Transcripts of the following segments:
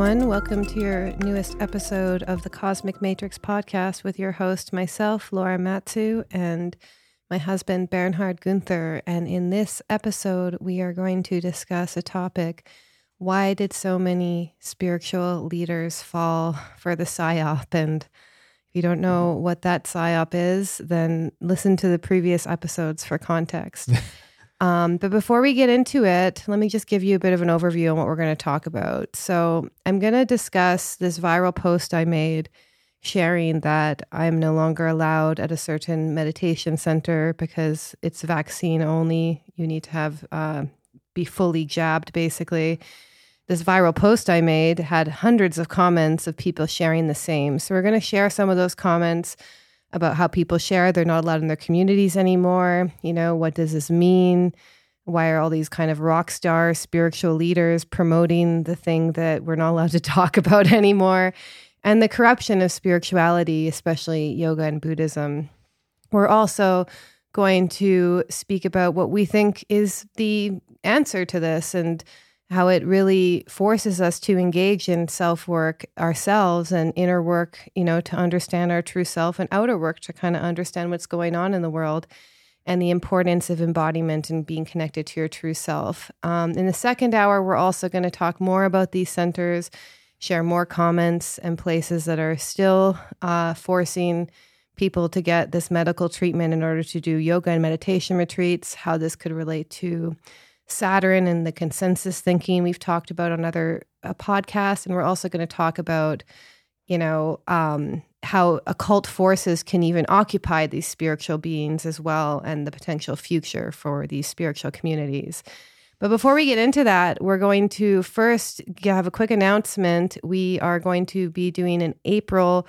Everyone. Welcome to your newest episode of the Cosmic Matrix podcast with your host, myself, Laura Matsue, and my husband, Bernhard Guenther. And in this episode, we are going to discuss a topic why did so many spiritual leaders fall for the psyop? And if you don't know what that psyop is, then listen to the previous episodes for context. um, but before we get into it, let me just give you a bit of an overview on what we're going to talk about. So, I'm going to discuss this viral post I made sharing that I'm no longer allowed at a certain meditation center because it's vaccine only. You need to have uh, be fully jabbed, basically this viral post I made had hundreds of comments of people sharing the same. So we're going to share some of those comments about how people share they're not allowed in their communities anymore. You know, what does this mean? Why are all these kind of rock star spiritual leaders promoting the thing that we're not allowed to talk about anymore? And the corruption of spirituality, especially yoga and Buddhism. We're also going to speak about what we think is the answer to this and how it really forces us to engage in self work ourselves and inner work, you know, to understand our true self and outer work to kind of understand what's going on in the world and the importance of embodiment and being connected to your true self. Um, in the second hour, we're also going to talk more about these centers, share more comments and places that are still uh, forcing people to get this medical treatment in order to do yoga and meditation retreats, how this could relate to Saturn and the consensus thinking we've talked about on other uh, podcasts. And we're also going to talk about, you know, um, how occult forces can even occupy these spiritual beings as well and the potential future for these spiritual communities. But before we get into that, we're going to first have a quick announcement. We are going to be doing an April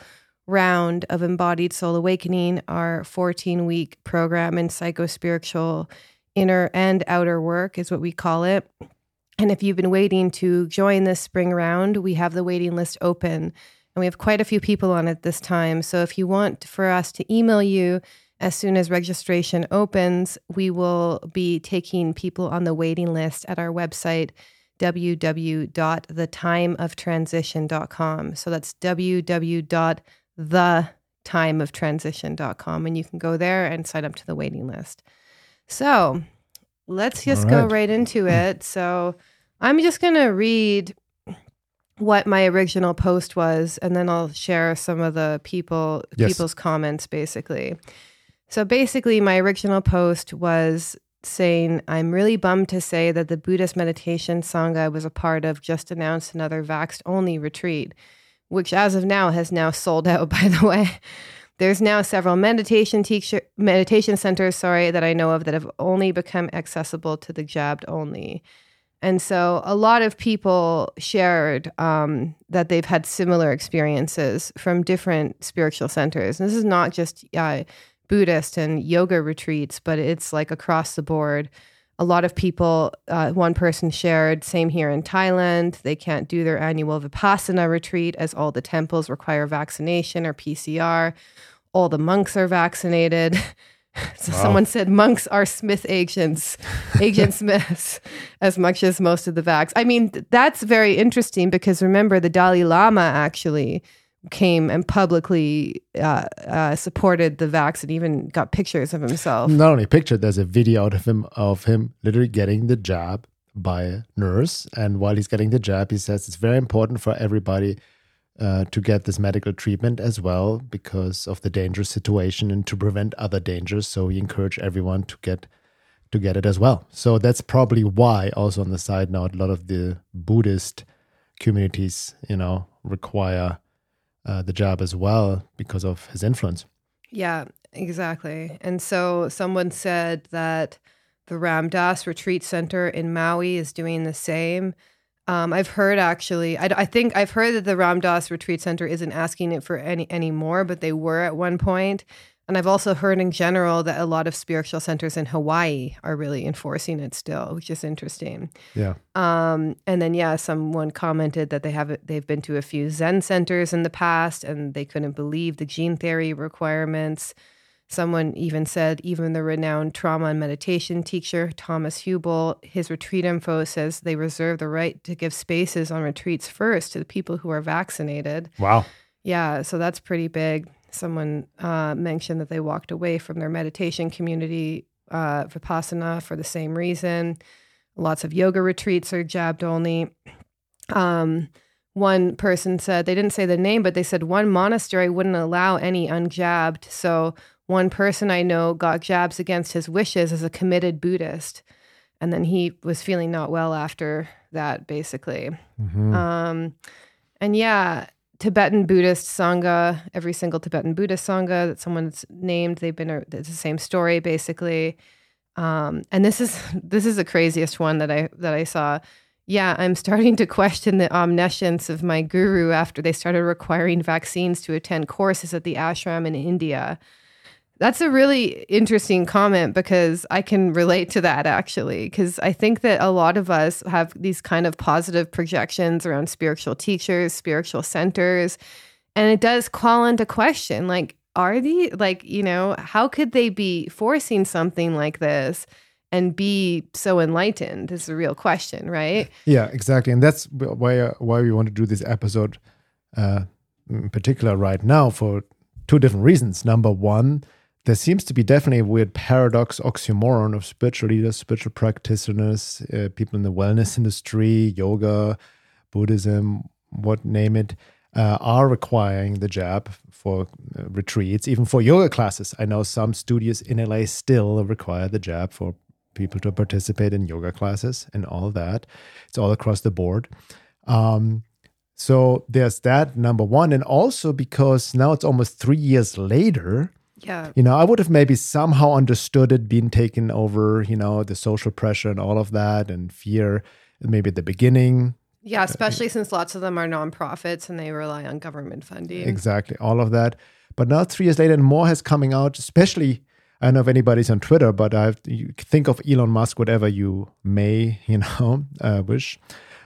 round of Embodied Soul Awakening, our 14 week program in psychospiritual inner and outer work is what we call it. And if you've been waiting to join this spring round, we have the waiting list open and we have quite a few people on it this time. So if you want for us to email you as soon as registration opens, we will be taking people on the waiting list at our website www.thetimeoftransition.com. So that's www.thetimeoftransition.com and you can go there and sign up to the waiting list. So let's just right. go right into it. So I'm just going to read what my original post was, and then I'll share some of the people yes. people's comments basically. So basically, my original post was saying, I'm really bummed to say that the Buddhist meditation Sangha I was a part of just announced another vaxxed only retreat, which as of now has now sold out, by the way. There's now several meditation teacher meditation centers, sorry, that I know of that have only become accessible to the jabbed only. And so a lot of people shared um, that they've had similar experiences from different spiritual centers. And this is not just uh, Buddhist and yoga retreats, but it's like across the board. A lot of people, uh, one person shared, same here in Thailand, they can't do their annual Vipassana retreat as all the temples require vaccination or PCR all the monks are vaccinated. So wow. someone said monks are Smith agents, agent Smiths, as much as most of the vax. I mean, that's very interesting because remember, the Dalai Lama actually came and publicly uh, uh, supported the vax and even got pictures of himself. Not only picture, there's a video of him of him literally getting the jab by a nurse, and while he's getting the jab, he says it's very important for everybody uh, to get this medical treatment as well because of the dangerous situation and to prevent other dangers. So we encourage everyone to get to get it as well. So that's probably why, also on the side note, a lot of the Buddhist communities, you know, require uh, the jab as well because of his influence. Yeah, exactly. And so someone said that the Ram Dass Retreat Center in Maui is doing the same. Um, I've heard actually, I, I, think I've heard that the Ram Dass Retreat Center isn't asking it for any anymore, but they were at one point. And I've also heard in general that a lot of spiritual centers in Hawaii are really enforcing it still, which is interesting. Yeah. Um, and then yeah, someone commented that they have they've been to a few Zen centers in the past, and they couldn't believe the gene therapy requirements. Someone even said, even the renowned trauma and meditation teacher, Thomas Hübl, his retreat info says they reserve the right to give spaces on retreats first to the people who are vaccinated. Wow. Yeah, so that's pretty big. Someone uh, mentioned that they walked away from their meditation community, uh, Vipassana, for the same reason. Lots of yoga retreats are jabbed only. Um, one person said, they didn't say the name, but they said one monastery wouldn't allow any unjabbed. So one person I know got jabs against his wishes as a committed Buddhist. And then he was feeling not well after that, basically. Mhm. Um, and yeah, Tibetan Buddhist Sangha, every single Tibetan Buddhist Sangha that someone's named, they've been, a, it's the same story basically. Um, and this is, this is the craziest one that I, that I saw. Yeah, I'm starting to question the omniscience of my guru after they started requiring vaccines to attend courses at the ashram in India. That's a really interesting comment because I can relate to that actually. Because I think that a lot of us have these kind of positive projections around spiritual teachers, spiritual centers. And it does call into question like, are the, like, you know, how could they be forcing something like this and be so enlightened? Is a real question, right? Yeah, exactly, and that's why uh, why we want to do this episode, uh, in particular right now for two different reasons. Number one, there seems to be definitely a weird paradox, oxymoron of spiritual leaders, spiritual practitioners, uh, people in the wellness industry, yoga, Buddhism, what name it, uh, are requiring the jab for uh, retreats, even for yoga classes. I know some studios in LA still require the jab for people to participate in yoga classes and all that. It's all across the board. Um, so there's that number one. And also because now it's almost three years later, Yeah. you know, I would have maybe somehow understood it being taken over, you know, the social pressure and all of that and fear, maybe at the beginning. Yeah, especially since lots of them are nonprofits and they rely on government funding. Exactly, all of that. But now three years later, and more has coming out. Especially, I don't know if anybody's on Twitter, but I think of Elon Musk, whatever you may, you know, uh, wish.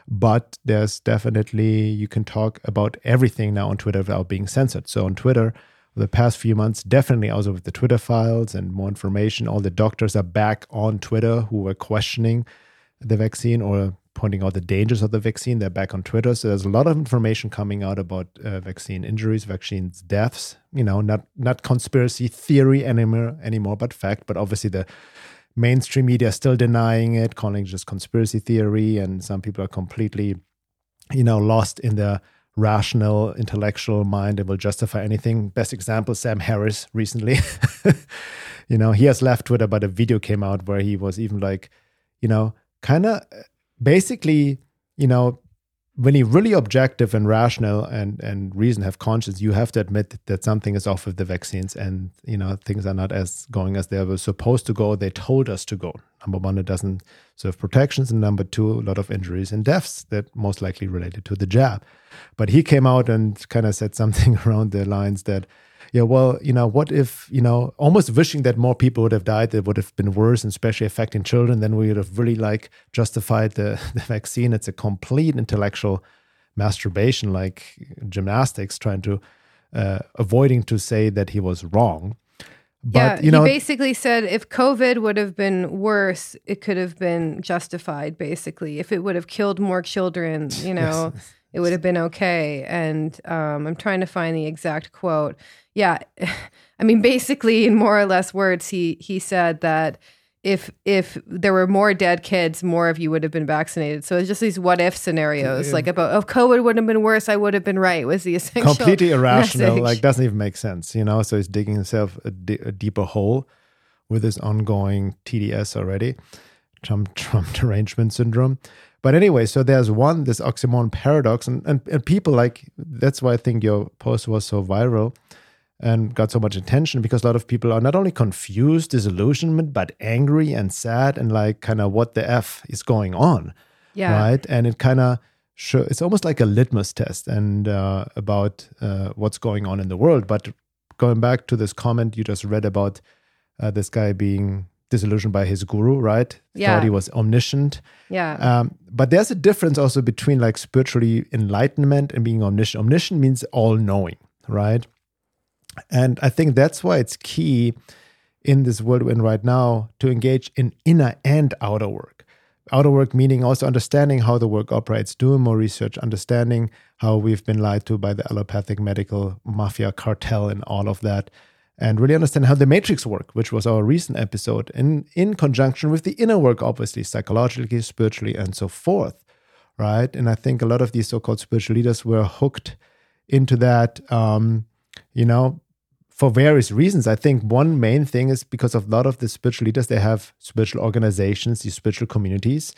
But there's definitely you can talk about everything now on Twitter without being censored. So on Twitter, the past few months, definitely also with the Twitter files and more information, all the doctors are back on Twitter who were questioning the vaccine or pointing out the dangers of the vaccine. They're back on Twitter. So there's a lot of information coming out about uh, vaccine injuries, vaccines deaths, you know, not not conspiracy theory anymore anymore, but fact. But obviously the mainstream media is still denying it, calling it just conspiracy theory, and some people are completely, you know, lost in their rational intellectual mind and will justify anything. Best example, Sam Harris recently. you know, he has left Twitter, but a video came out where he was even like, you know, kind of basically, you know, when you're really objective and rational and and reason have conscience, you have to admit that something is off with the vaccines, and you know things are not as going as they were supposed to go. They told us to go. Number one, it doesn't serve protections, and number two, a lot of injuries and deaths that most likely related to the jab. But he came out and kind of said something around the lines that yeah, well, you know, what if, you know, almost wishing that more people would have died, that would have been worse, and especially affecting children, then we would have really like justified the, the vaccine. It's a complete intellectual masturbation, like gymnastics, trying to uh, avoiding to say that he was wrong. But yeah, you know, he basically said if COVID would have been worse, it could have been justified. Basically, if it would have killed more children, you know, it would have been okay. And um, I'm trying to find the exact quote. Yeah, I mean, basically, in more or less words, he he said that if if there were more dead kids, more of you would have been vaccinated. So it's just these what if scenarios, like about if COVID would have been worse, I would have been right. Was the essential completely irrational message. like doesn't even make sense you know so he's digging himself a, di- a deeper hole with his ongoing tds already trump trump derangement syndrome but anyway so there's one this oxymoron paradox and, and and people like that's why i think your post was so viral and got so much attention because a lot of people are not only confused disillusionment but angry and sad and like kind of what the f is going on yeah. right? And it kind of show it's almost like a litmus test and uh, about uh, what's going on in the world. But going back to this comment you just read about uh, this guy being disillusioned by his guru, right? Yeah. Thought he was omniscient. Yeah. Um, but there's a difference also between like spiritually enlightenment and being omniscient. Omniscient means all knowing, right? And I think that's why it's key in this world we're in right now to engage in inner and outer work. Outer work meaning also understanding how the work operates, doing more research, understanding how we've been lied to by the allopathic medical mafia cartel and all of that, and really understand how the matrix work, which was our recent episode, in, in conjunction with the inner work, obviously, psychologically, spiritually, and so forth. Right. And I think a lot of these so called spiritual leaders were hooked into that, um, you know, for various reasons. I think one main thing is because of a lot of the spiritual leaders, they have spiritual organizations, these spiritual communities.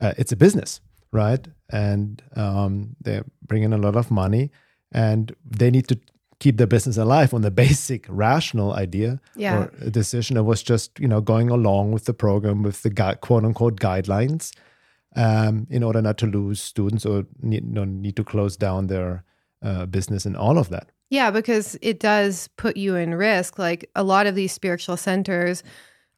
Uh, it's a business, right? And um, they bring in a lot of money and they need to keep their business alive on the basic rational idea yeah. or decision that was just, you know, going along with the program, with the gu- quote unquote guidelines um, in order not to lose students or need, you know, need to close down their uh, business and all of that. Yeah, because it does put you in risk. Like a lot of these spiritual centers,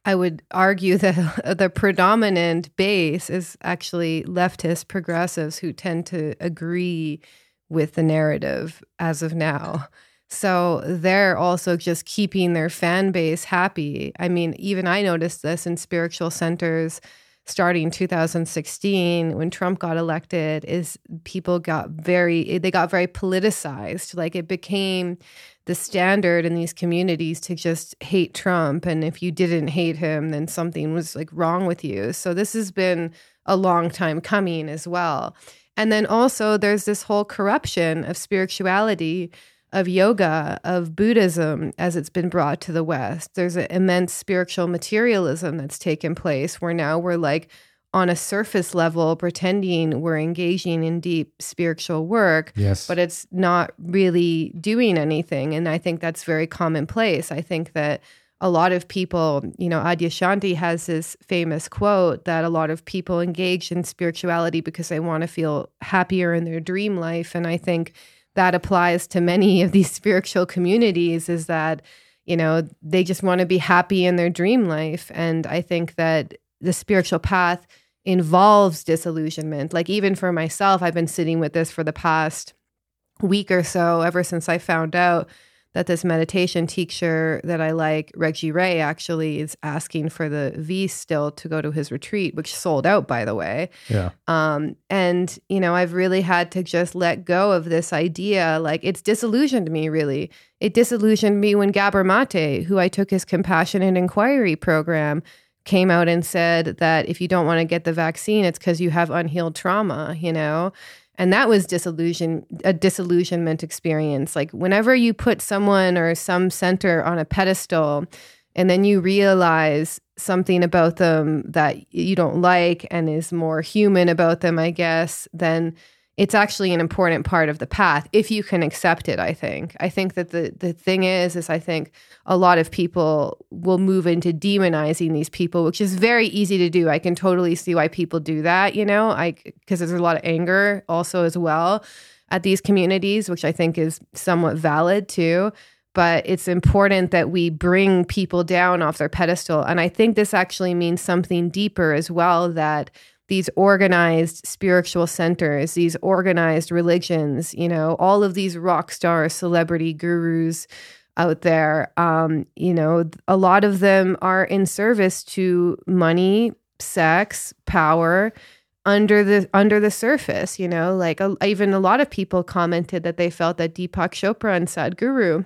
I would argue that the predominant base is actually leftist progressives who tend to agree with the narrative as of now. So they're also just keeping their fan base happy. I mean, even I noticed this in spiritual centers starting 2016 when Trump got elected is people got very they got very politicized. Like it became the standard in these communities to just hate Trump. And if you didn't hate him then something was like wrong with you. So this has been a long time coming as well. And then also there's this whole corruption of spirituality of yoga, of Buddhism as it's been brought to the West. There's an immense spiritual materialism that's taken place where now we're like on a surface level pretending we're engaging in deep spiritual work, yes. but it's not really doing anything. And I think that's very commonplace. I think that a lot of people, you know, Adyashanti has this famous quote that a lot of people engage in spirituality because they want to feel happier in their dream life. And I think that applies to many of these spiritual communities is that you know they just want to be happy in their dream life. And i think that the spiritual path involves disillusionment. Like even for myself i've been sitting with this for the past week or so ever since i found out that this meditation teacher that I like, Reggie Ray, actually is asking for the V still to go to his retreat, which sold out, by the way. Yeah. Um, and, you know, I've really had to just let go of this idea. Like, it's disillusioned me, really. It disillusioned me when Gabor Mate, who I took his Compassionate Inquiry program, came out and said that if you don't want to get the vaccine, it's because you have unhealed trauma, you know? And that was disillusion a disillusionment experience. Like whenever you put someone or some center on a pedestal and then you realize something about them that you don't like and is more human about them i guess then it's actually an important part of the path if you can accept it i think. I think that the the thing is is i think a lot of people will move into demonizing these people which is very easy to do. I can totally see why people do that you know i because there's a lot of anger also as well at these communities which i think is somewhat valid too. But it's important that we bring people down off their pedestal. And i think this actually means something deeper as well that these organized spiritual centers, these organized religions, you know, all of these rock star celebrity gurus out there, um, you know, a lot of them are in service to money, sex, power under the under the surface, you know, like a, even a lot of people commented that they felt that Deepak Chopra and Sadhguru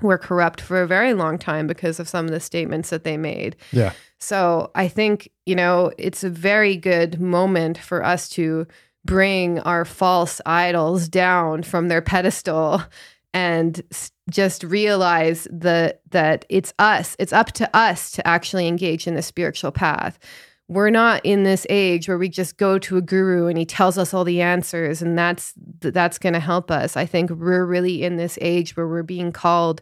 were corrupt for a very long time because of some of the statements that they made. Yeah. So I think, you know, it's a very good moment for us to bring our false idols down from their pedestal and just realize that that it's us it's up to us to actually engage in the spiritual path we're not in this age where we just go to a guru and he tells us all the answers and that's that's going to help us. I think we're really in this age where we're being called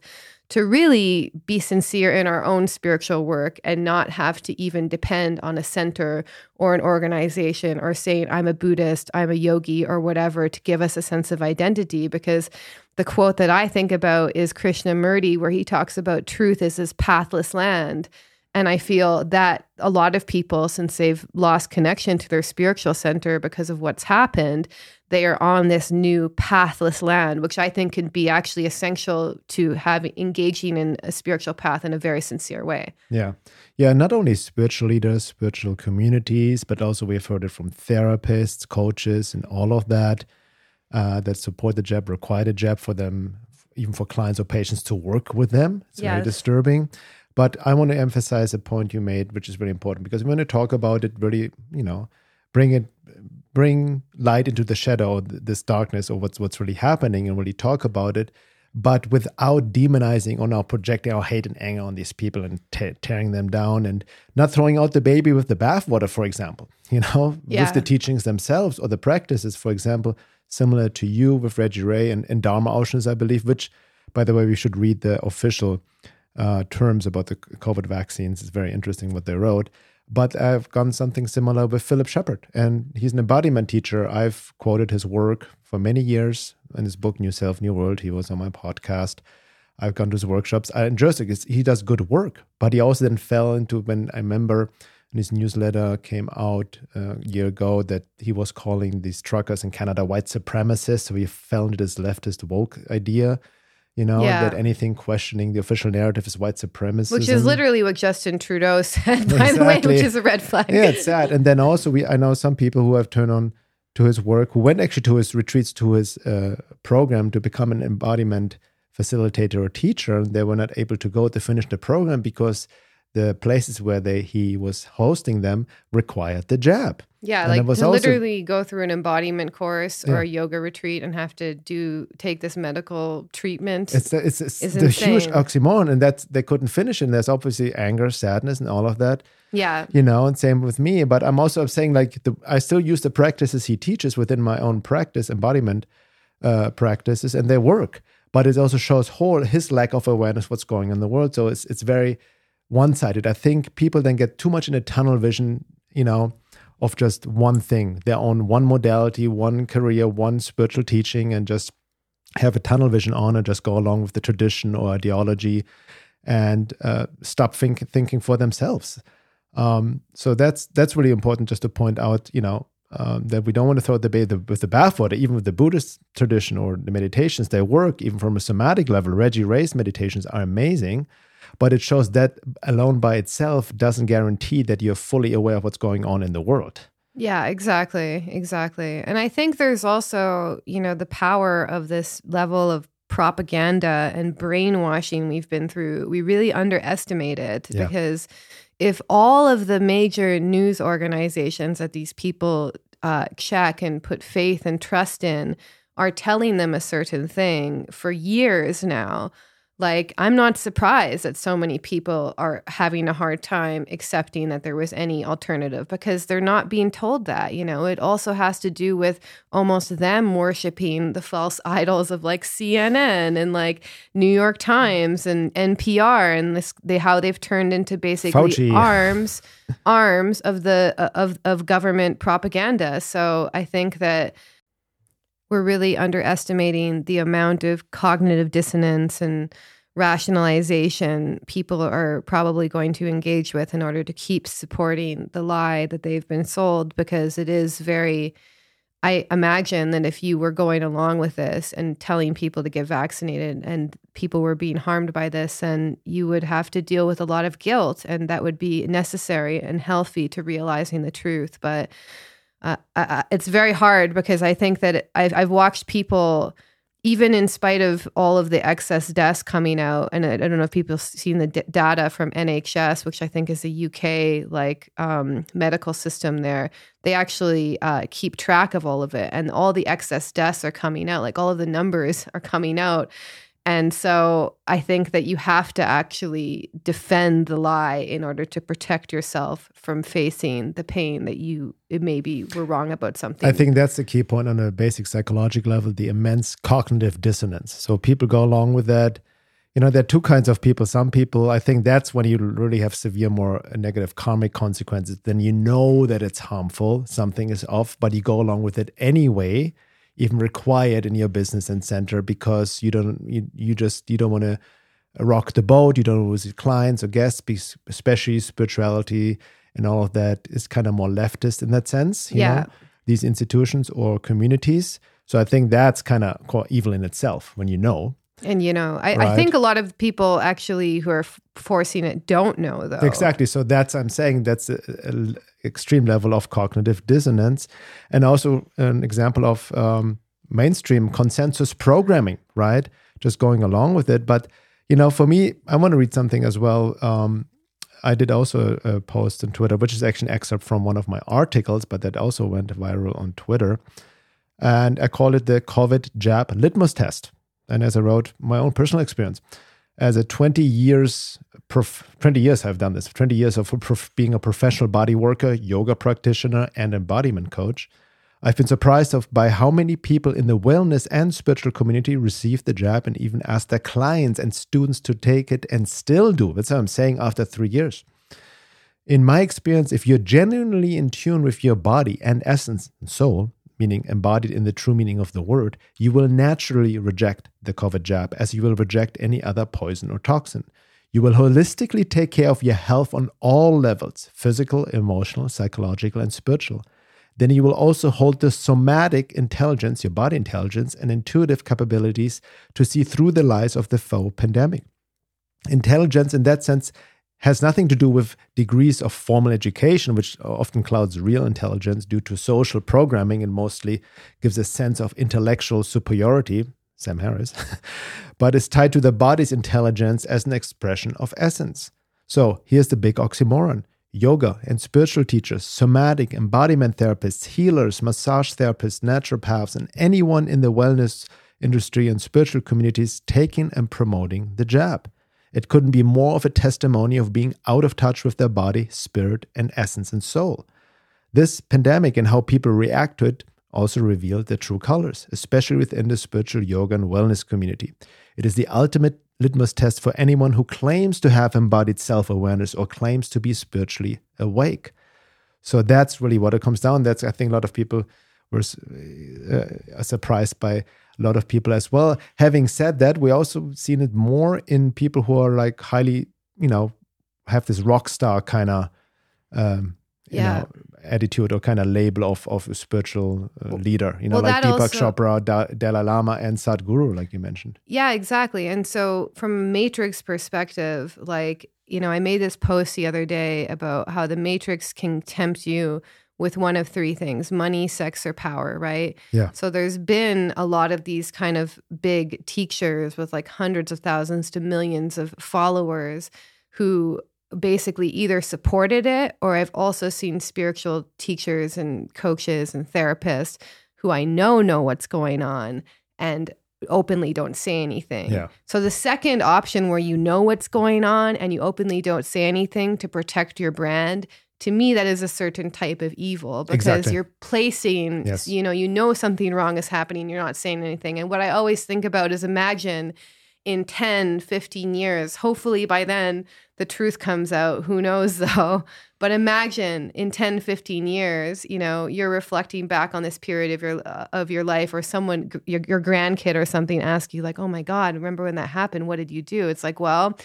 to really be sincere in our own spiritual work and not have to even depend on a center or an organization or saying i'm a buddhist i'm a yogi or whatever to give us a sense of identity because the quote that i think about is krishnamurti where he talks about truth is this pathless land And I feel that a lot of people, since they've lost connection to their spiritual center because of what's happened, they are on this new pathless land, which I think can be actually essential to have engaging in a spiritual path in a very sincere way. Yeah. Yeah. Not only spiritual leaders, spiritual communities, but also we've heard it from therapists, coaches, and all of that uh, that support the jab, require the jab for them, even for clients or patients to work with them. It's yes. very disturbing. But I want to emphasize a point you made, which is really important because we want to talk about it really, you know, bring it, bring light into the shadow, this darkness, or what's what's really happening, and really talk about it, but without demonizing or now projecting our hate and anger on these people and tearing them down, and not throwing out the baby with the bathwater, for example. You know, yeah. with the teachings themselves or the practices, for example, similar to you with Reggie Ray and, and Dharma Oceans, I believe. Which, by the way, we should read the official uh, terms about the COVID vaccines. It's very interesting what they wrote. But I've done something similar with Philip Shepherd, and he's an embodiment teacher. I've quoted his work for many years in his book New Self, New World. He was on my podcast. I've gone to his workshops. Enjoy it. He does good work, but he also then fell into when I remember in his newsletter came out uh, a year ago that he was calling these truckers in Canada white supremacists. So he fell into this leftist woke idea you know, yeah. that anything questioning the official narrative is white supremacy. Which is literally what Justin Trudeau said, by exactly. the way, which is a red flag. Yeah, it's sad. And then also, we I know some people who have turned on to his work, who went actually to his retreats, to his uh, program to become an embodiment facilitator or teacher. And they were not able to go to finish the program because the places where they he was hosting them required the jab. Yeah, and like to also, literally go through an embodiment course or yeah. a yoga retreat and have to do take this medical treatment. It's a, it's, it's the huge oxymoron, and that they couldn't finish. And there's obviously anger, sadness, and all of that. Yeah, you know, and same with me. But I'm also saying like the, I still use the practices he teaches within my own practice, embodiment uh, practices, and they work. But it also shows whole his lack of awareness what's going on in the world. So it's it's very one sided. I think people then get too much in a tunnel vision, you know, of just one thing, their own one modality, one career, one spiritual teaching, and just have a tunnel vision on and just go along with the tradition or ideology and uh, stop think, thinking for themselves. Um, so that's that's really important just to point out, you know, um, that we don't want to throw the baby with the bathwater. Even with the Buddhist tradition or the meditations, they work even from a somatic level. Reggie Ray's meditations are amazing, but it shows that alone by itself doesn't guarantee that you're fully aware of what's going on in the world. Yeah, exactly. Exactly. And I think there's also, you know, the power of this level of propaganda and brainwashing we've been through. We really underestimate it yeah. because if all of the major news organizations that these people uh, check and put faith and trust in are telling them a certain thing for years now, like, I'm not surprised that so many people are having a hard time accepting that there was any alternative because they're not being told that. You know, it also has to do with almost them worshiping the false idols of like CNN and like New York Times and NPR and this, they, how they've turned into basically Fauci. arms, arms of the, of, of government propaganda. So I think that we're really underestimating the amount of cognitive dissonance and rationalization people are probably going to engage with in order to keep supporting the lie that they've been sold because it is very I imagine that if you were going along with this and telling people to get vaccinated and people were being harmed by this, then you would have to deal with a lot of guilt, and that would be necessary and healthy to realizing the truth. But uh, it's very hard because I think that I've, I've watched people, even in spite of all of the excess deaths coming out, and I, I don't know if people have seen the d- data from NHS, which I think is a UK like um, medical system. There, they actually uh, keep track of all of it, and all the excess deaths are coming out. Like all of the numbers are coming out, and so I think that you have to actually defend the lie in order to protect yourself from facing the pain that you maybe were wrong about something. I think that's the key point on a basic psychological level the immense cognitive dissonance. So people go along with that. You know, there are two kinds of people. Some people, I think that's when you really have severe, more negative karmic consequences. Then you know that it's harmful, something is off, but you go along with it anyway even required in your business and center because you don't you, you just you don't want to rock the boat. You don't visit clients or guests, especially spirituality and all of that is kind of more leftist in that sense. You Yeah. know, these institutions or communities. So I think that's kind of evil in itself when you know. And you know, I, I think a lot of people actually who are f- forcing it don't know though. Exactly. So that's I'm saying that's a, a extreme level of cognitive dissonance, and also an example of um, mainstream consensus programming. Right, just going along with it. But you know, for me, I want to read something as well. Um, I did also a, post on Twitter, which is actually an excerpt from one of my articles, but that also went viral on Twitter, and I call it the COVID jab litmus test. And as I wrote, my own personal experience as a 20 years prof- 20 years I've done this 20 years of prof- being a professional body worker yoga practitioner and embodiment coach. I've been surprised of by how many people in the wellness and spiritual community receive the jab and even ask their clients and students to take it and still do. That's what I'm saying after 3 years. In my experience if you're genuinely in tune with your body and essence and soul meaning embodied in the true meaning of the word, you will naturally reject the COVID jab as you will reject any other poison or toxin. You will holistically take care of your health on all levels physical, emotional, psychological, and spiritual. Then you will also hold the somatic intelligence, your body intelligence, and intuitive capabilities to see through the lies of the faux pandemic. Intelligence, in that sense, has nothing to do with degrees of formal education, which often clouds real intelligence due to social programming and mostly gives a sense of intellectual superiority, Sam Harris, but is tied to the body's intelligence as an expression of essence. So here's the big oxymoron yoga and spiritual teachers, somatic embodiment therapists, healers, massage therapists, naturopaths, and anyone in the wellness industry and spiritual communities taking and promoting the jab. It couldn't be more of a testimony of being out of touch with their body, spirit, and essence and soul. This pandemic and how people react to it also revealed their true colors, especially within the spiritual yoga and wellness community. It is the ultimate litmus test for anyone who claims to have embodied self awareness or claims to be spiritually awake. So that's really what it comes down. That's I think a lot of people were uh, surprised by a lot of people as well. Having said that, we also seen it more in people who are like highly, you know, have this rock star kind of, um, Yeah. know, attitude or kind of label of of a spiritual uh, leader. You know, Well, like Deepak also- Chopra, da- Dalai Lama, and Sadhguru, like you mentioned. Yeah, exactly. And so, from a matrix perspective, like, you know, I made this post the other day about how the matrix can tempt you with one of three things money, sex, or power, right? Yeah. So, there's been a lot of these kind of big teachers with like hundreds of thousands to millions of followers who basically either supported it or I've also seen spiritual teachers and coaches and therapists who I know know what's going on and openly don't say anything. Yeah. So the second option where you know what's going on and you openly don't say anything to protect your brand, to me that is a certain type of evil because Exactly. you're placing Yes. you know, you know something wrong is happening, you're not saying anything. And what I always think about is imagine in 10, 15 years, hopefully by then the truth comes out. Who knows though? But imagine in 10, 15 years, you know, you're reflecting back on this period of your uh, of your life or someone your, your grandkid or something ask you like, "Oh my god, remember when that happened? What did you do?" It's like, "Well,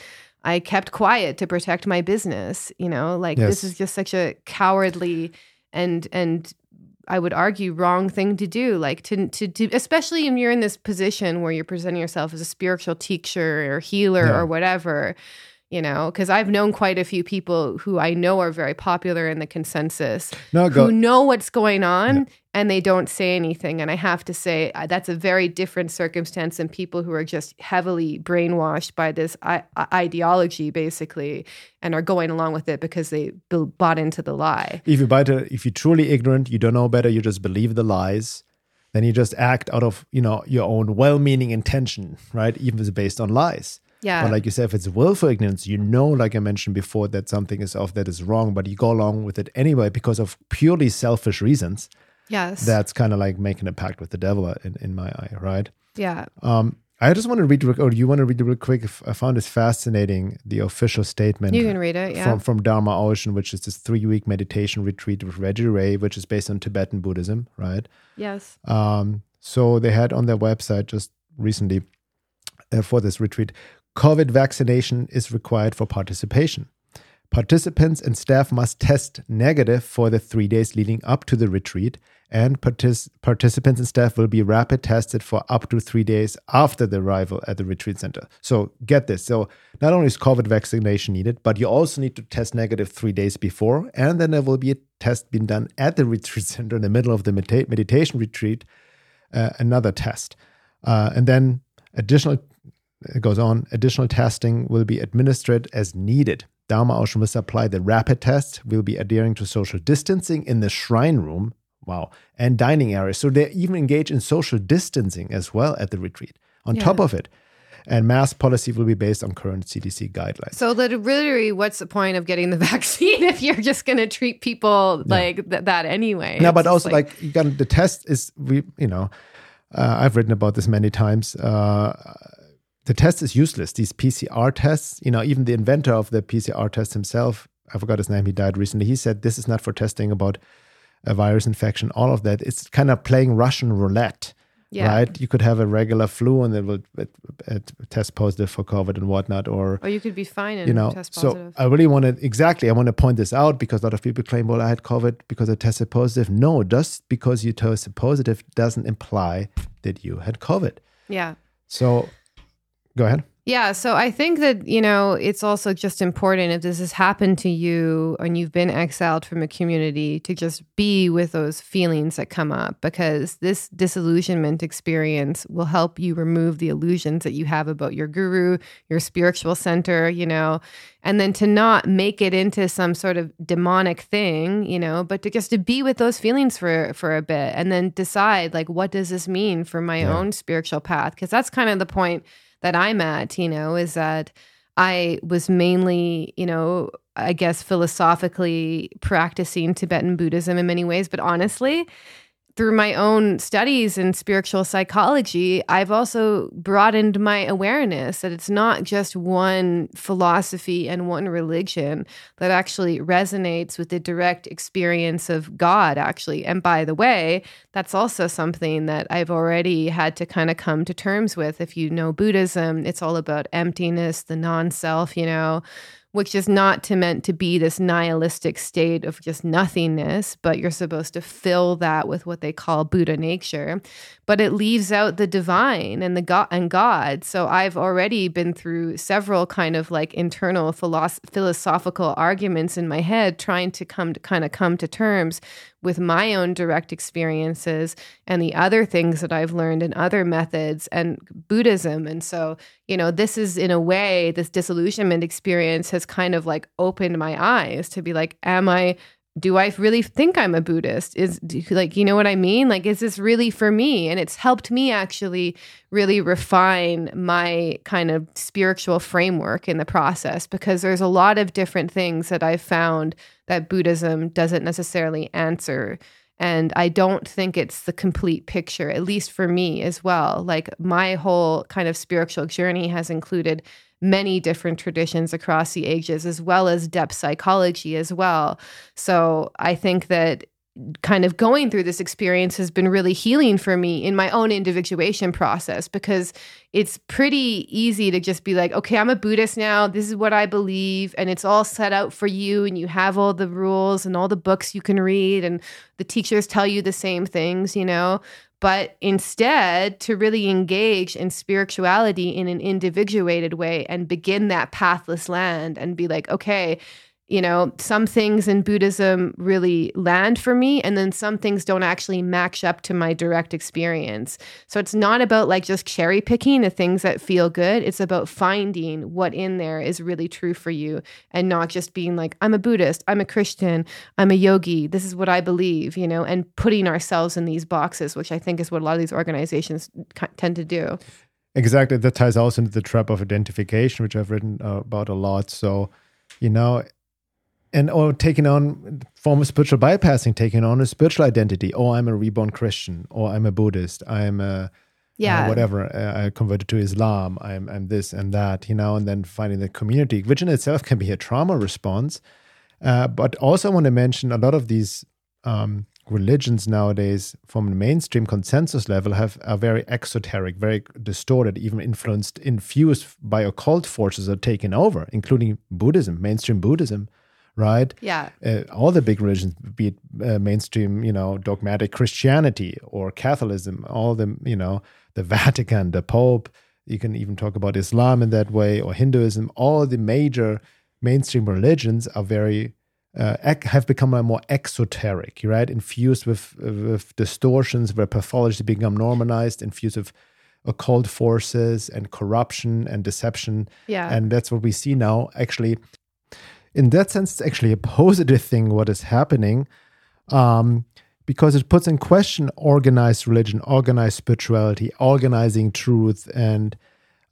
I kept quiet to protect my business." You know, like this is just such a cowardly and and I would argue wrong thing to do. Like to to do, especially when you're in this position where you're presenting yourself as a spiritual teacher or healer Yeah. or whatever. You know, because I've known quite a few people who I know are very popular in the consensus No, go. who know what's going on and they don't say anything. And I have to say, that's a very different circumstance than people who are just heavily brainwashed by this I- ideology, basically, and are going along with it because they b- bought into the lie. if you bite a, if you're truly ignorant, you don't know better, you just believe the lies, then you just act out of you know your own well-meaning intention, right? Even if it's based on lies. Yeah. But like you said, if it's willful ignorance, you know, like I mentioned before, that something is off, that is wrong, but you go along with it anyway because of purely selfish reasons. yes. That's kind of like making a pact with the devil in, in my eye, right? yeah. Um, I just want to read, or you want to read real quick? I found this fascinating, the official statement You can read it. Yeah. from from Dharma Ocean, which is this three week meditation retreat with Reggie Ray, which is based on Tibetan Buddhism, right? yes. Um, so they had on their website just recently uh, for this retreat COVID vaccination is required for participation. Participants and staff must test negative for the three days leading up to the retreat, and partic- participants and staff will be rapid tested for up to three days after the arrival at the retreat center. So, get this. So, not only is COVID vaccination needed, but you also need to test negative three days before, and then there will be a test being done at the retreat center in the middle of the medita- meditation retreat, uh, another test. Uh, and then additional, it goes on, additional testing will be administered as needed. Dharma Ashram will supply the rapid test. We'll be adhering to social distancing in the shrine room. Wow. And dining areas. So they even engage in social distancing as well at the retreat. On Yeah. top of it, and mask policy will be based on current CDC guidelines. So literally, what's the point of getting the vaccine if you're just going to treat people like th- that anyway? No, It's but also like, you got the test is we you know uh, I've written about this many times. Uh, the test is useless. These PCR tests, you know, even the inventor of the PCR test himself, I forgot his name. He died recently. He said this is not for testing about a virus infection. All of that. It's kind of playing Russian roulette. Yeah. Right, you could have a regular flu and it will it, it test positive for COVID and whatnot, or or you could be fine and you know test so i really want to exactly i want to point this out because a lot of people claim well i had covid because i tested positive no just because you tested positive doesn't imply that you had covid yeah. so go ahead Yeah, so I think that, you know, it's also just important if this has happened to you and you've been exiled from a community to just be with those feelings that come up because this disillusionment experience will help you remove the illusions that you have about your guru, your spiritual center, you know, and then to not make it into some sort of demonic thing, you know, but to just to be with those feelings for for a bit and then decide like what does this mean for my Yeah. own spiritual path because that's kind of the point that I'm at, you know, is that I was mainly, you know, I guess philosophically practicing Tibetan Buddhism in many ways, but honestly, through my own studies in spiritual psychology, I've also broadened my awareness that it's not just one philosophy and one religion that actually resonates with the direct experience of God, actually. And by the way, that's also something that I've already had to kind of come to terms with. If you know Buddhism, it's all about emptiness, the non self, you know which is not to meant to be this nihilistic state of just nothingness, but you're supposed to fill that with what they call Buddha nature. But it leaves out the divine and the God and God. So I've already been through several kind of like internal philosoph- philosophical arguments in my head, trying to come to kind of come to terms with my own direct experiences and the other things that I've learned in other methods and Buddhism. And so, you know, this is in a way, this disillusionment experience has kind of like opened my eyes to be like, am I do I really think I'm a Buddhist? Is do- like, you know what I mean? Like, is this really for me? And it's helped me actually really refine my kind of spiritual framework in the process because there's a lot of different things that I've found that Buddhism doesn't necessarily answer. And I don't think it's the complete picture, at least for me as well. Like, my whole kind of spiritual journey has included many different traditions across the ages, as well as depth psychology as well. So I think that kind of going through this experience has been really healing for me in my own individuation process because it's pretty easy to just be like, okay, I'm a Buddhist now. This is what I believe. And it's all set out for you. And you have all the rules and all the books you can read. And the teachers tell you the same things, you know? But instead, to really engage in spirituality in an individuated way and begin that pathless land and be like, okay, you know, some things in Buddhism really land for me, and then some things don't actually match up to my direct experience. So it's not about like just cherry picking the things that feel good. It's about finding what in there is really true for you and not just being like, I'm a Buddhist, I'm a Christian, I'm a yogi, this is what I believe, you know, and putting ourselves in these boxes, which I think is what a lot of these organizations tend to do. Exactly. That ties also into the trap of identification, which I've written uh, about a lot. So, you know, and or taking on form of spiritual bypassing, taking on a spiritual identity. Oh, I'm a reborn Christian, or I'm a Buddhist. I'm a Yeah. uh, whatever. Uh, I converted to Islam. I'm I'm this and that. You know, and then finding the community, which in itself can be a trauma response. Uh, but also, I want to mention a lot of these um, religions nowadays from the mainstream consensus level have are very exoteric very distorted even influenced infused by occult forces are taken over including buddhism mainstream buddhism right Yeah. uh, all the big religions be it uh, mainstream you know dogmatic christianity or catholicism all the you know the vatican the pope you can even talk about islam in that way or hinduism all the major mainstream religions are very uh, have become more exoteric, right? Infused with with distortions, where pathology become normalized, infused with occult forces and corruption and deception, Yeah. and that's what we see now. Actually, in that sense, it's actually a positive thing. What is happening? Um, because it puts in question organized religion, organized spirituality, organizing truth, and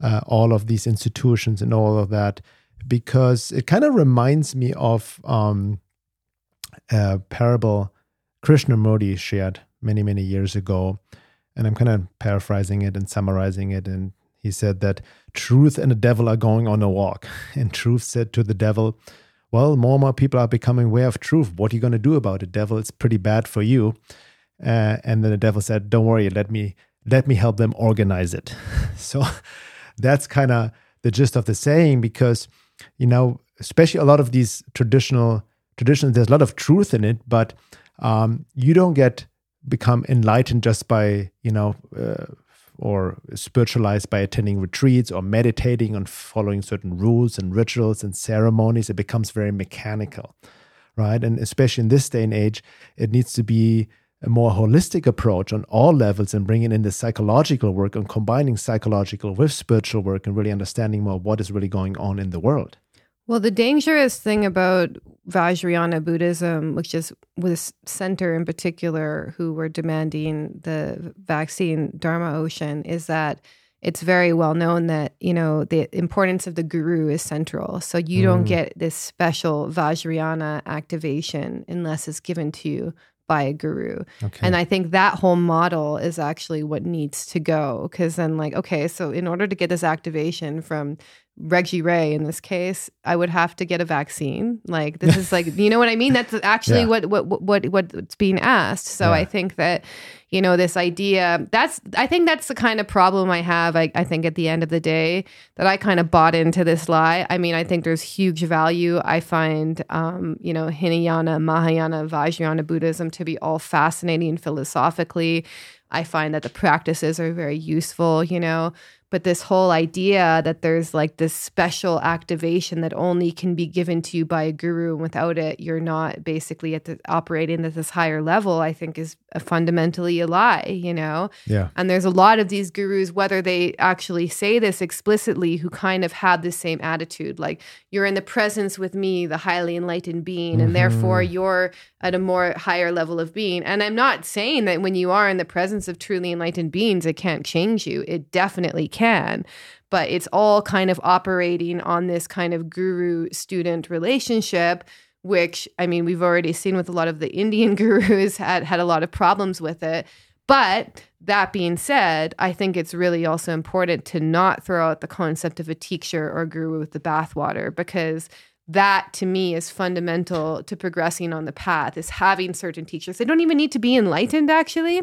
uh, all of these institutions and all of that because it kind of reminds me of um, a parable Krishnamurti shared many, many years ago. And I'm kind of paraphrasing it and summarizing it. And he said that truth and the devil are going on a walk. And truth said to the devil, Well, more and more people are becoming aware of truth. What are you going to do about it, devil? It's pretty bad for you. Uh, and then the devil said, Don't worry, let me let me help them organize it. so that's kind of the gist of the saying because you know especially a lot of these traditional traditions there's a lot of truth in it but um, you don't get become enlightened just by you know uh, or spiritualized by attending retreats or meditating on following certain rules and rituals and ceremonies it becomes very mechanical right and especially in this day and age it needs to be a more holistic approach on all levels and bringing in the psychological work and combining psychological with spiritual work and really understanding more what is really going on in the world. Well, the dangerous thing about Vajrayana Buddhism, which is this center in particular who were demanding the vaccine Dharma Ocean, is that it's very well known that you know the importance of the guru is central. So you don't mm. get this special Vajrayana activation unless it's given to you by a guru. Okay. And I think that whole model is actually what needs to go. Because then, like, okay, so in order to get this activation from Reggie Ray in this case, I would have to get a vaccine. Like, this is like, you know what I mean? That's actually Yeah. what, what, what, what, what's being asked. So I think that, you know, this idea that's, I think that's the kind of problem I have. I, I think at the end of the day that I kind of bought into this lie. I mean, I think there's huge value. I find, um, you know, Hinayana, Mahayana, Vajrayana Buddhism to be all fascinating philosophically. I find that the practices are very useful, you know, but this whole idea that there's like this special activation that only can be given to you by a guru and without it you're not basically at the operating at this higher level i think is a fundamentally a lie you know yeah. and there's a lot of these gurus, whether they actually say this explicitly, who kind of have the same attitude. Like, you're in the presence with me, the highly enlightened being, and mm-hmm. therefore you're at a more higher level of being. And I'm not saying that when you are in the presence of truly enlightened beings, it can't change you. It definitely can. But it's all kind of operating on this kind of guru student relationship which I mean, we've already seen with a lot of the Indian gurus had had a lot of problems with it. But that being said, I think it's really also important to not throw out the concept of a teacher or a guru with the bathwater because that to me is fundamental to progressing on the path is having certain teachers. They don't even need to be enlightened actually,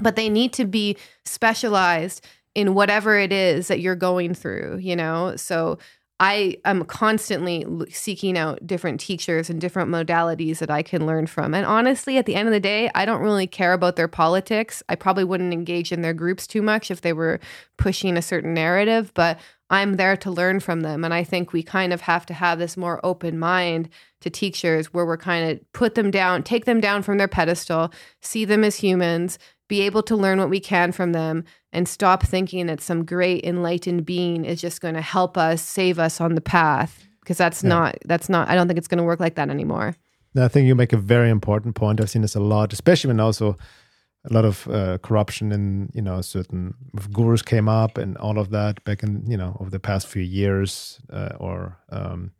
but they need to be specialized in whatever it is that you're going through, you know? So I am constantly seeking out different teachers and different modalities that I can learn from. And honestly, at the end of the day, I don't really care about their politics. I probably wouldn't engage in their groups too much if they were pushing a certain narrative, but I'm there to learn from them. And I think we kind of have to have this more open mind to teachers where we're kind of put them down, take them down from their pedestal, see them as humans, be able to learn what we can from them and stop thinking that some great enlightened being is just going to help us save us on the path because that's Yeah. not that's not i don't think it's going to work like that anymore I think you make a very important point. I've seen this a lot, especially when also a lot of uh, corruption in you know certain gurus came up and all of that back in you know over the past few years uh, or um,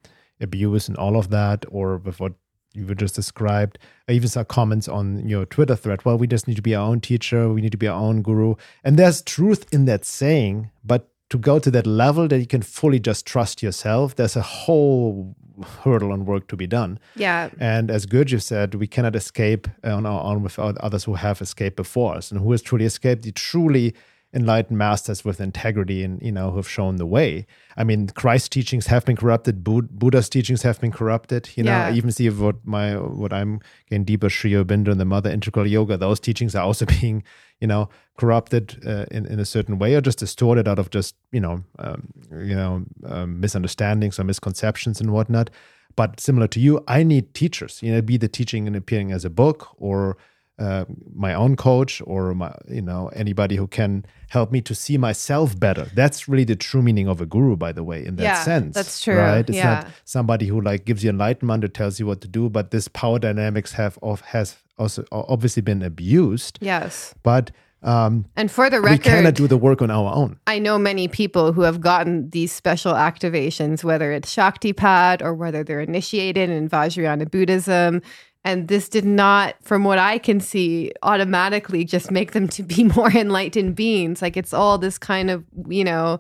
abuse and all of that or with what you were just described. I even saw comments on your Twitter thread. Well, we just need to be our own teacher. We need to be our own guru. And there's truth in that saying, but to go to that level that you can fully just trust yourself, there's a whole hurdle and work to be done. Yeah. And as Gurdjieff said, we cannot escape uh, on our own without others who have escaped before us. And who has truly escaped? The truly enlightened masters with integrity and you know who have shown the way. I mean christ's teachings have been corrupted. Buddha's teachings have been corrupted. You know yeah. i even see what my what i'm getting deeper sri aurobindo and the mother integral yoga those teachings are also being you know corrupted uh, in, in a certain way or just distorted out of just you know um, you know um, misunderstandings or misconceptions and whatnot. But similar to you i need teachers. You know be the teaching and appearing as a book or uh, my own coach or my you know anybody who can help me to see myself better that's really the true meaning of a guru by the way in that yeah, sense that's true right it's yeah. not somebody who like gives you enlightenment or tells you what to do but this power dynamics have of has also obviously been abused yes but um, and for the record, we cannot do the work on our own. I know many people who have gotten these special activations, whether it's Shaktipat or whether they're initiated in Vajrayana Buddhism. And this did not, from what I can see, automatically just make them to be more enlightened beings. Like it's all this kind of, you know,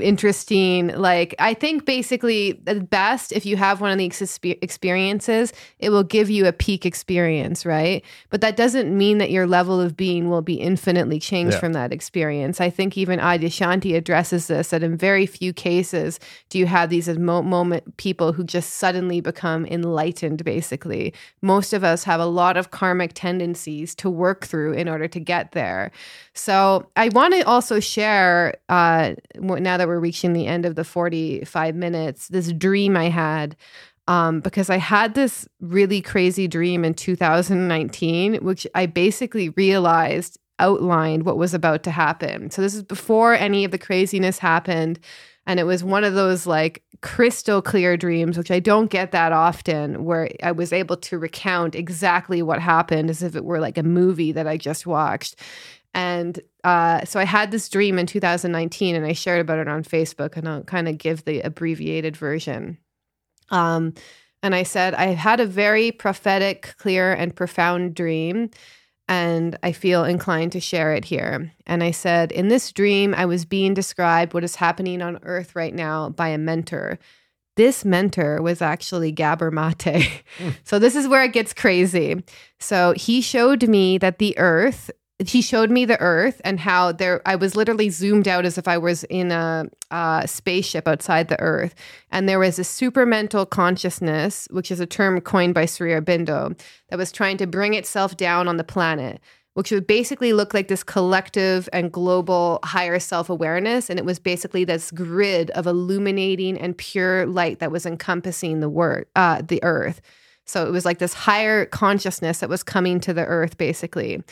interesting. Like, I think basically, at best, if you have one of these experiences, it will give you a peak experience, right? But that doesn't mean that your level of being will be infinitely changed yeah. from that experience. I think even Adyashanti addresses this that in very few cases do you have these moment people who just suddenly become enlightened, basically. Most of us have a lot of karmic tendencies to work through in order to get there. So I want to also share uh, now that we're reaching the end of the 45 minutes, this dream I had. Um, because I had this really crazy dream in 2019, which I basically realized outlined what was about to happen. So this is before any of the craziness happened. And it was one of those like crystal clear dreams, which I don't get that often, where I was able to recount exactly what happened as if it were like a movie that I just watched. And uh, so I had this dream in 2019 and I shared about it on Facebook and I'll kind of give the abbreviated version. Um, and I said, I had a very prophetic, clear, and profound dream. And I feel inclined to share it here. And I said, In this dream, I was being described what is happening on earth right now by a mentor. This mentor was actually Gabor Mate. Mm. So, this is where it gets crazy. So, he showed me that the earth he showed me the earth and how there i was literally zoomed out as if i was in a, a spaceship outside the earth. And there was a supramental consciousness which is a term coined by sri aurobindo that was trying to bring itself down on the planet which would basically look like this collective and global higher self-awareness. And it was basically this grid of illuminating and pure light that was encompassing the word uh, the earth so it was like this higher consciousness that was coming to the earth, basically.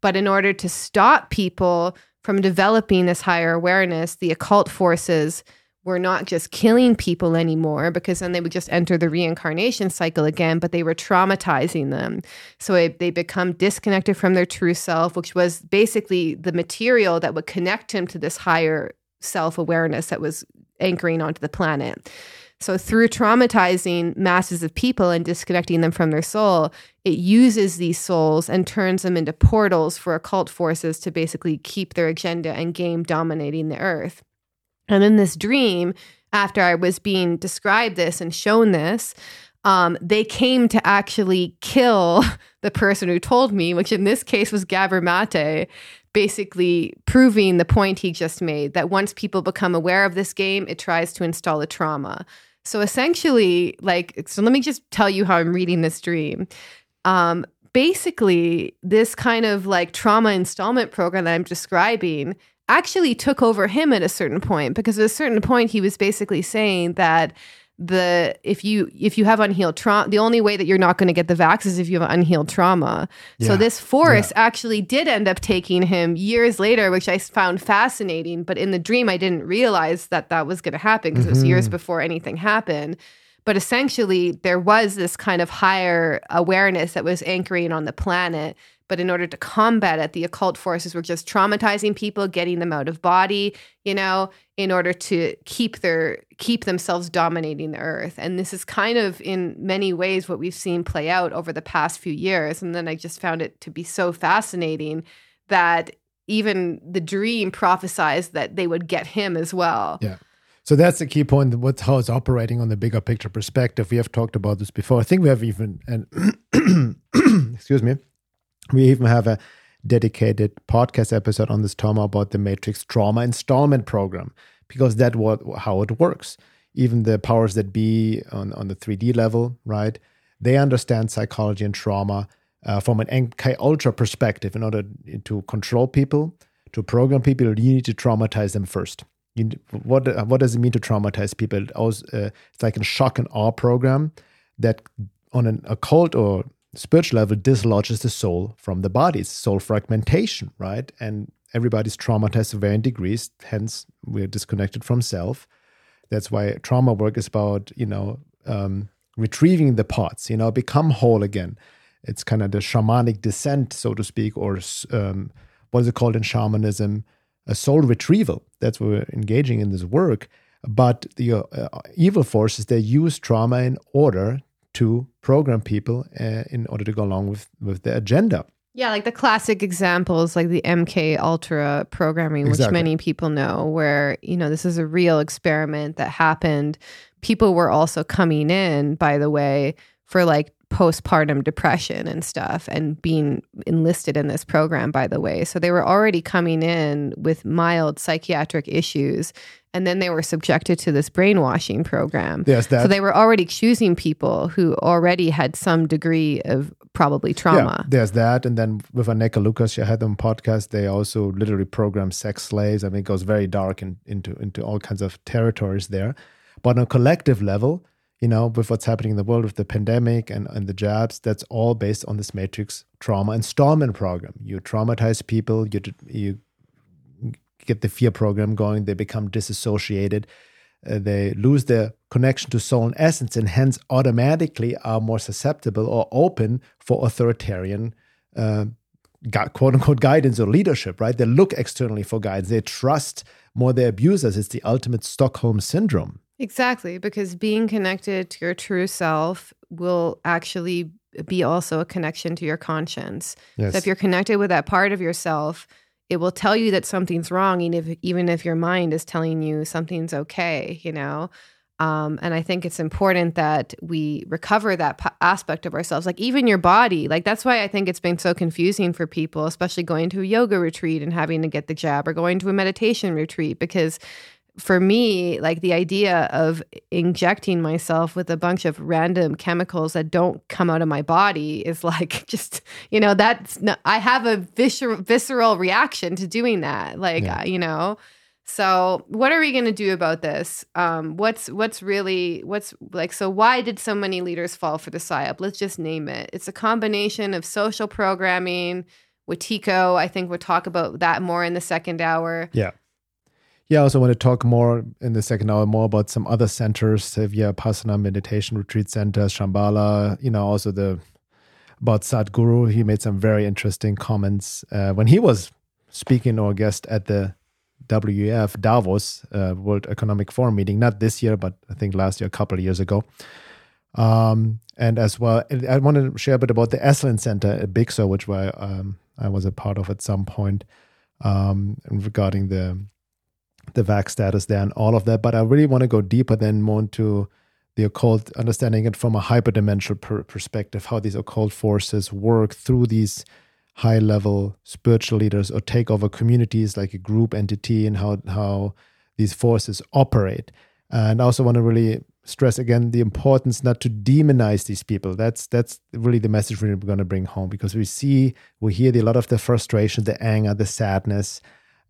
But in order to stop people from developing this higher awareness, the occult forces were not just killing people anymore because then they would just enter the reincarnation cycle again, but they were traumatizing them. So it, they become disconnected from their true self, which was basically the material that would connect him to this higher self awareness that was anchoring onto the planet. So, through traumatizing masses of people and disconnecting them from their soul, it uses these souls and turns them into portals for occult forces to basically keep their agenda and game dominating the earth. And in this dream, after I was being described this and shown this, um, they came to actually kill the person who told me, which in this case was Gabor Mate, basically proving the point he just made that once people become aware of this game, it tries to install a trauma. So essentially, like, so let me just tell you how I'm reading this dream. Um, basically, this kind of like trauma installment program that I'm describing actually took over him at a certain point because at a certain point he was basically saying that the if you if you have unhealed trauma the only way that you're not going to get the vax is if you have unhealed trauma yeah. so this force yeah. actually did end up taking him years later which i found fascinating but in the dream i didn't realize that that was going to happen because mm-hmm. it was years mm-hmm. before anything happened but essentially there was this kind of higher awareness that was anchoring on the planet but in order to combat it, the occult forces were just traumatizing people, getting them out of body, you know, in order to keep their keep themselves dominating the earth. And this is kind of in many ways what we've seen play out over the past few years. And then I just found it to be so fascinating that even the dream prophesies that they would get him as well. Yeah. So that's the key point. What's how it's operating on the bigger picture perspective. We have talked about this before. I think we have even and excuse me, we even have a dedicated podcast episode on this trauma about the Matrix Trauma Installment Program because that what how it works. Even the powers that be on on the 3D level, right? They understand psychology and trauma uh, from an MK Ultra perspective. In order to control people, to program people, you need to traumatize them first. You, what what does it mean to traumatize people? It uh, it's like a shock and awe program that, on an occult or spiritual level, dislodges the soul from the body. It's soul fragmentation, right? And everybody's traumatized to varying degrees. Hence, we're disconnected from self. That's why trauma work is about you know um, retrieving the parts. You know, become whole again. It's kind of the shamanic descent, so to speak, or um, what is it called in shamanism? A soul retrieval. That's what we're engaging in this work. But the uh, evil forces they use trauma in order to program people uh, in order to go along with with the agenda. Yeah, like the classic examples, like the MK Ultra programming, exactly. which many people know, where you know this is a real experiment that happened. People were also coming in, by the way, for like postpartum depression and stuff and being enlisted in this program by the way. So they were already coming in with mild psychiatric issues and then they were subjected to this brainwashing program. Yes that, so they were already choosing people who already had some degree of probably trauma. yeah, there's that. And then with Anneke Lucas she had them podcast. They also literally program sex slaves. I mean it goes very dark in, into into all kinds of territories there. But on a collective level you know, with what's happening in the world with the pandemic and, and the jabs, that's all based on this matrix trauma installment program. You traumatize people, you you get the fear program going, they become disassociated, uh, they lose their connection to soul and essence, and hence automatically are more susceptible or open for authoritarian. Uh, quote unquote guidance or leadership, right? They look externally for guidance. They trust more their abusers. It's the ultimate Stockholm syndrome. Exactly, because being connected to your true self will actually be also a connection to your conscience. Yes. So if you're connected with that part of yourself, it will tell you that something's wrong, even if, even if your mind is telling you something's okay, you know? Um, and I think it's important that we recover that p- aspect of ourselves, like even your body. Like that's why I think it's been so confusing for people, especially going to a yoga retreat and having to get the jab or going to a meditation retreat, because for me, like the idea of injecting myself with a bunch of random chemicals that don't come out of my body is like just, you know, that's, not, I have a visceral, visceral reaction to doing that. Like, yeah. you know, so what are we going to do about this? Um, what's, what's really, what's like, so why did so many leaders fall for the PSYOP? Let's just name it. It's a combination of social programming, Wetiko. I think we'll talk about that more in the second hour. Yeah yeah, I also want to talk more in the second hour more about some other centers, the Vipassana Meditation Retreat Center, Shambhala, you know, also the about Sadhguru. He made some very interesting comments uh, when he was speaking or guest at the WEF Davos uh, World Economic Forum meeting, not this year, but I think last year, a couple of years ago. Um, and as well, I want to share a bit about the Esalen Center at Big which I, um, I was a part of at some point um, regarding the the VAC status there and all of that. But I really want to go deeper than more into the occult, understanding it from a hyperdimensional per- perspective, how these occult forces work through these high level spiritual leaders or take over communities like a group entity and how, how these forces operate. And I also want to really stress again the importance not to demonize these people. That's that's really the message we're going to bring home because we see we hear the, a lot of the frustration, the anger, the sadness,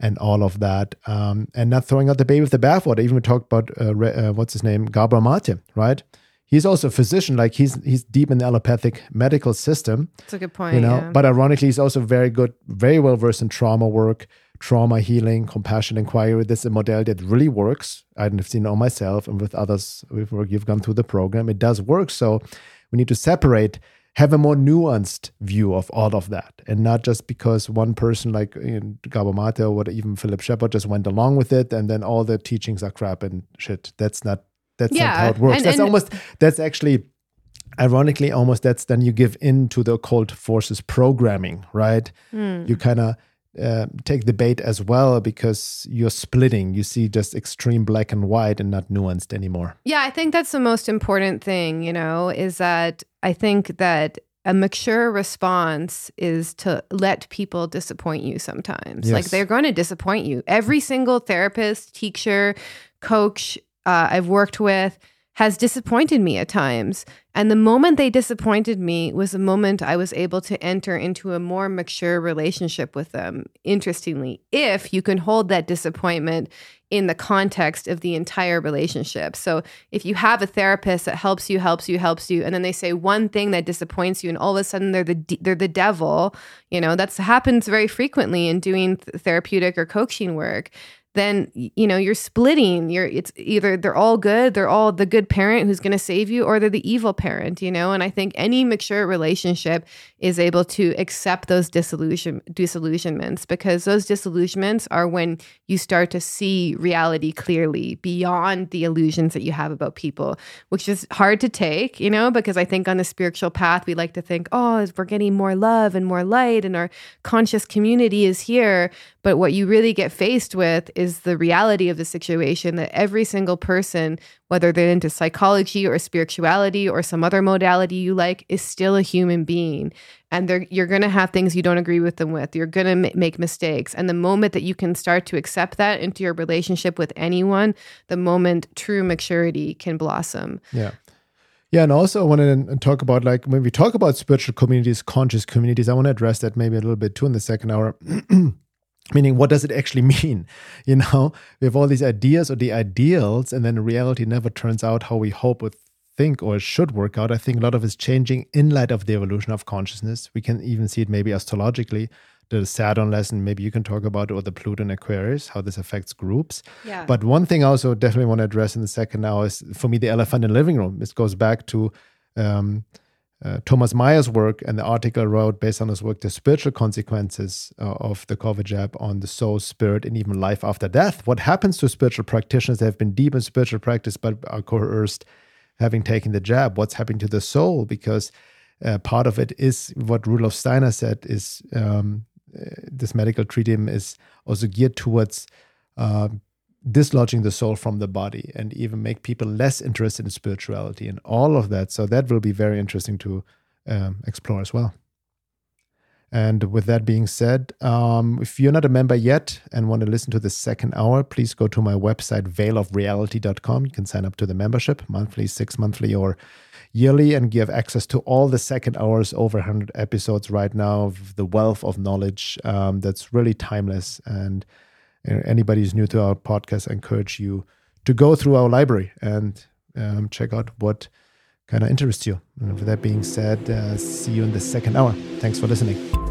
and all of that, um, and not throwing out the baby with the bathwater. Even we talked about uh, uh, what's his name, Gabor Mate, right? He's also a physician, like he's he's deep in the allopathic medical system. That's a good point. You know, yeah. but ironically, he's also very good, very well versed in trauma work, trauma healing, Compassionate Inquiry. This is a modality that really works. I've seen it on myself and with others work you've gone through the program. It does work. So we need to separate have a more nuanced view of all of that and not just because one person like you know, Gabor Mate or what even Philip Shepherd just went along with it and then all the teachings are crap and shit. That's not that's yeah, not how it works. And, that's and, almost that's actually ironically almost that's then you give in to the occult forces programming, right? Mm. You kind of uh, take the bait as well because you're splitting. You see just extreme black and white and not nuanced anymore. Yeah, I think that's the most important thing, you know, is that I think that a mature response is to let people disappoint you sometimes. Yes. Like they're going to disappoint you. Every single therapist, teacher, coach uh, I've worked with has disappointed me at times. And the moment they disappointed me was the moment I was able to enter into a more mature relationship with them. Interestingly, if you can hold that disappointment in the context of the entire relationship. So if you have a therapist that helps you, helps you, helps you, and then they say one thing that disappoints you, and all of a sudden they're the they're the devil, you know that's happens very frequently in doing therapeutic or coaching work then you know you're splitting. You're it's either they're all good they're all the good parent who's going to save you or they're the evil parent you know? And i think any mature relationship is able to accept those disillusion disillusionments because those disillusionments are when you start to see reality clearly beyond the illusions that you have about people which is hard to take you know? Because i think on the spiritual path we like to think oh we're getting more love and more light and our conscious community is here but what you really get faced with is the reality of the situation that every single person, whether they're into psychology or spirituality or some other modality you like, is still a human being. And you're going to have things you don't agree with them with. You're going to m- make mistakes. And the moment that you can start to accept that into your relationship with anyone, the moment true maturity can blossom. Yeah. Yeah, and also I want to talk about like when we talk about spiritual communities, conscious communities, I want to address that maybe a little bit too in the second hour. meaning what does it actually mean? You know we have all these ideas or the ideals and then reality never turns out how we hope or think or should work out. I think a lot of it's changing in light of the evolution of consciousness. We can even see it maybe astrologically the saturn lesson maybe you can talk about or the pluto and aquarius how this affects groups. Yeah. but one thing i also definitely want to address in the second hour is for me the elephant in the living room. This goes back to um, uh, Thomas Mayer's work and the article I wrote based on his work, the spiritual consequences uh, of the COVID jab on the soul, spirit, and even life after death. What happens to spiritual practitioners that have been deep in spiritual practice but are coerced having taken the jab? What's happening to the soul? Because uh, part of it is what Rudolf Steiner said is um, uh, this medical treatment is also geared towards uh, dislodging the soul from the body and even make people less interested in spirituality and all of that. So that will be very interesting to um, explore as well. And with that being said, um, if you're not a member yet and want to listen to the second hour, please go to my website, veilofreality.com. You can sign up to the membership monthly, six monthly, or yearly, and give access to all the second hours, over 100 episodes right now of the wealth of knowledge um, that's really timeless. Anybody who's new to our podcast, I encourage you to go through our library and um, check out what kind of interests you. And with that being said, uh, see you in the second hour. Thanks for listening.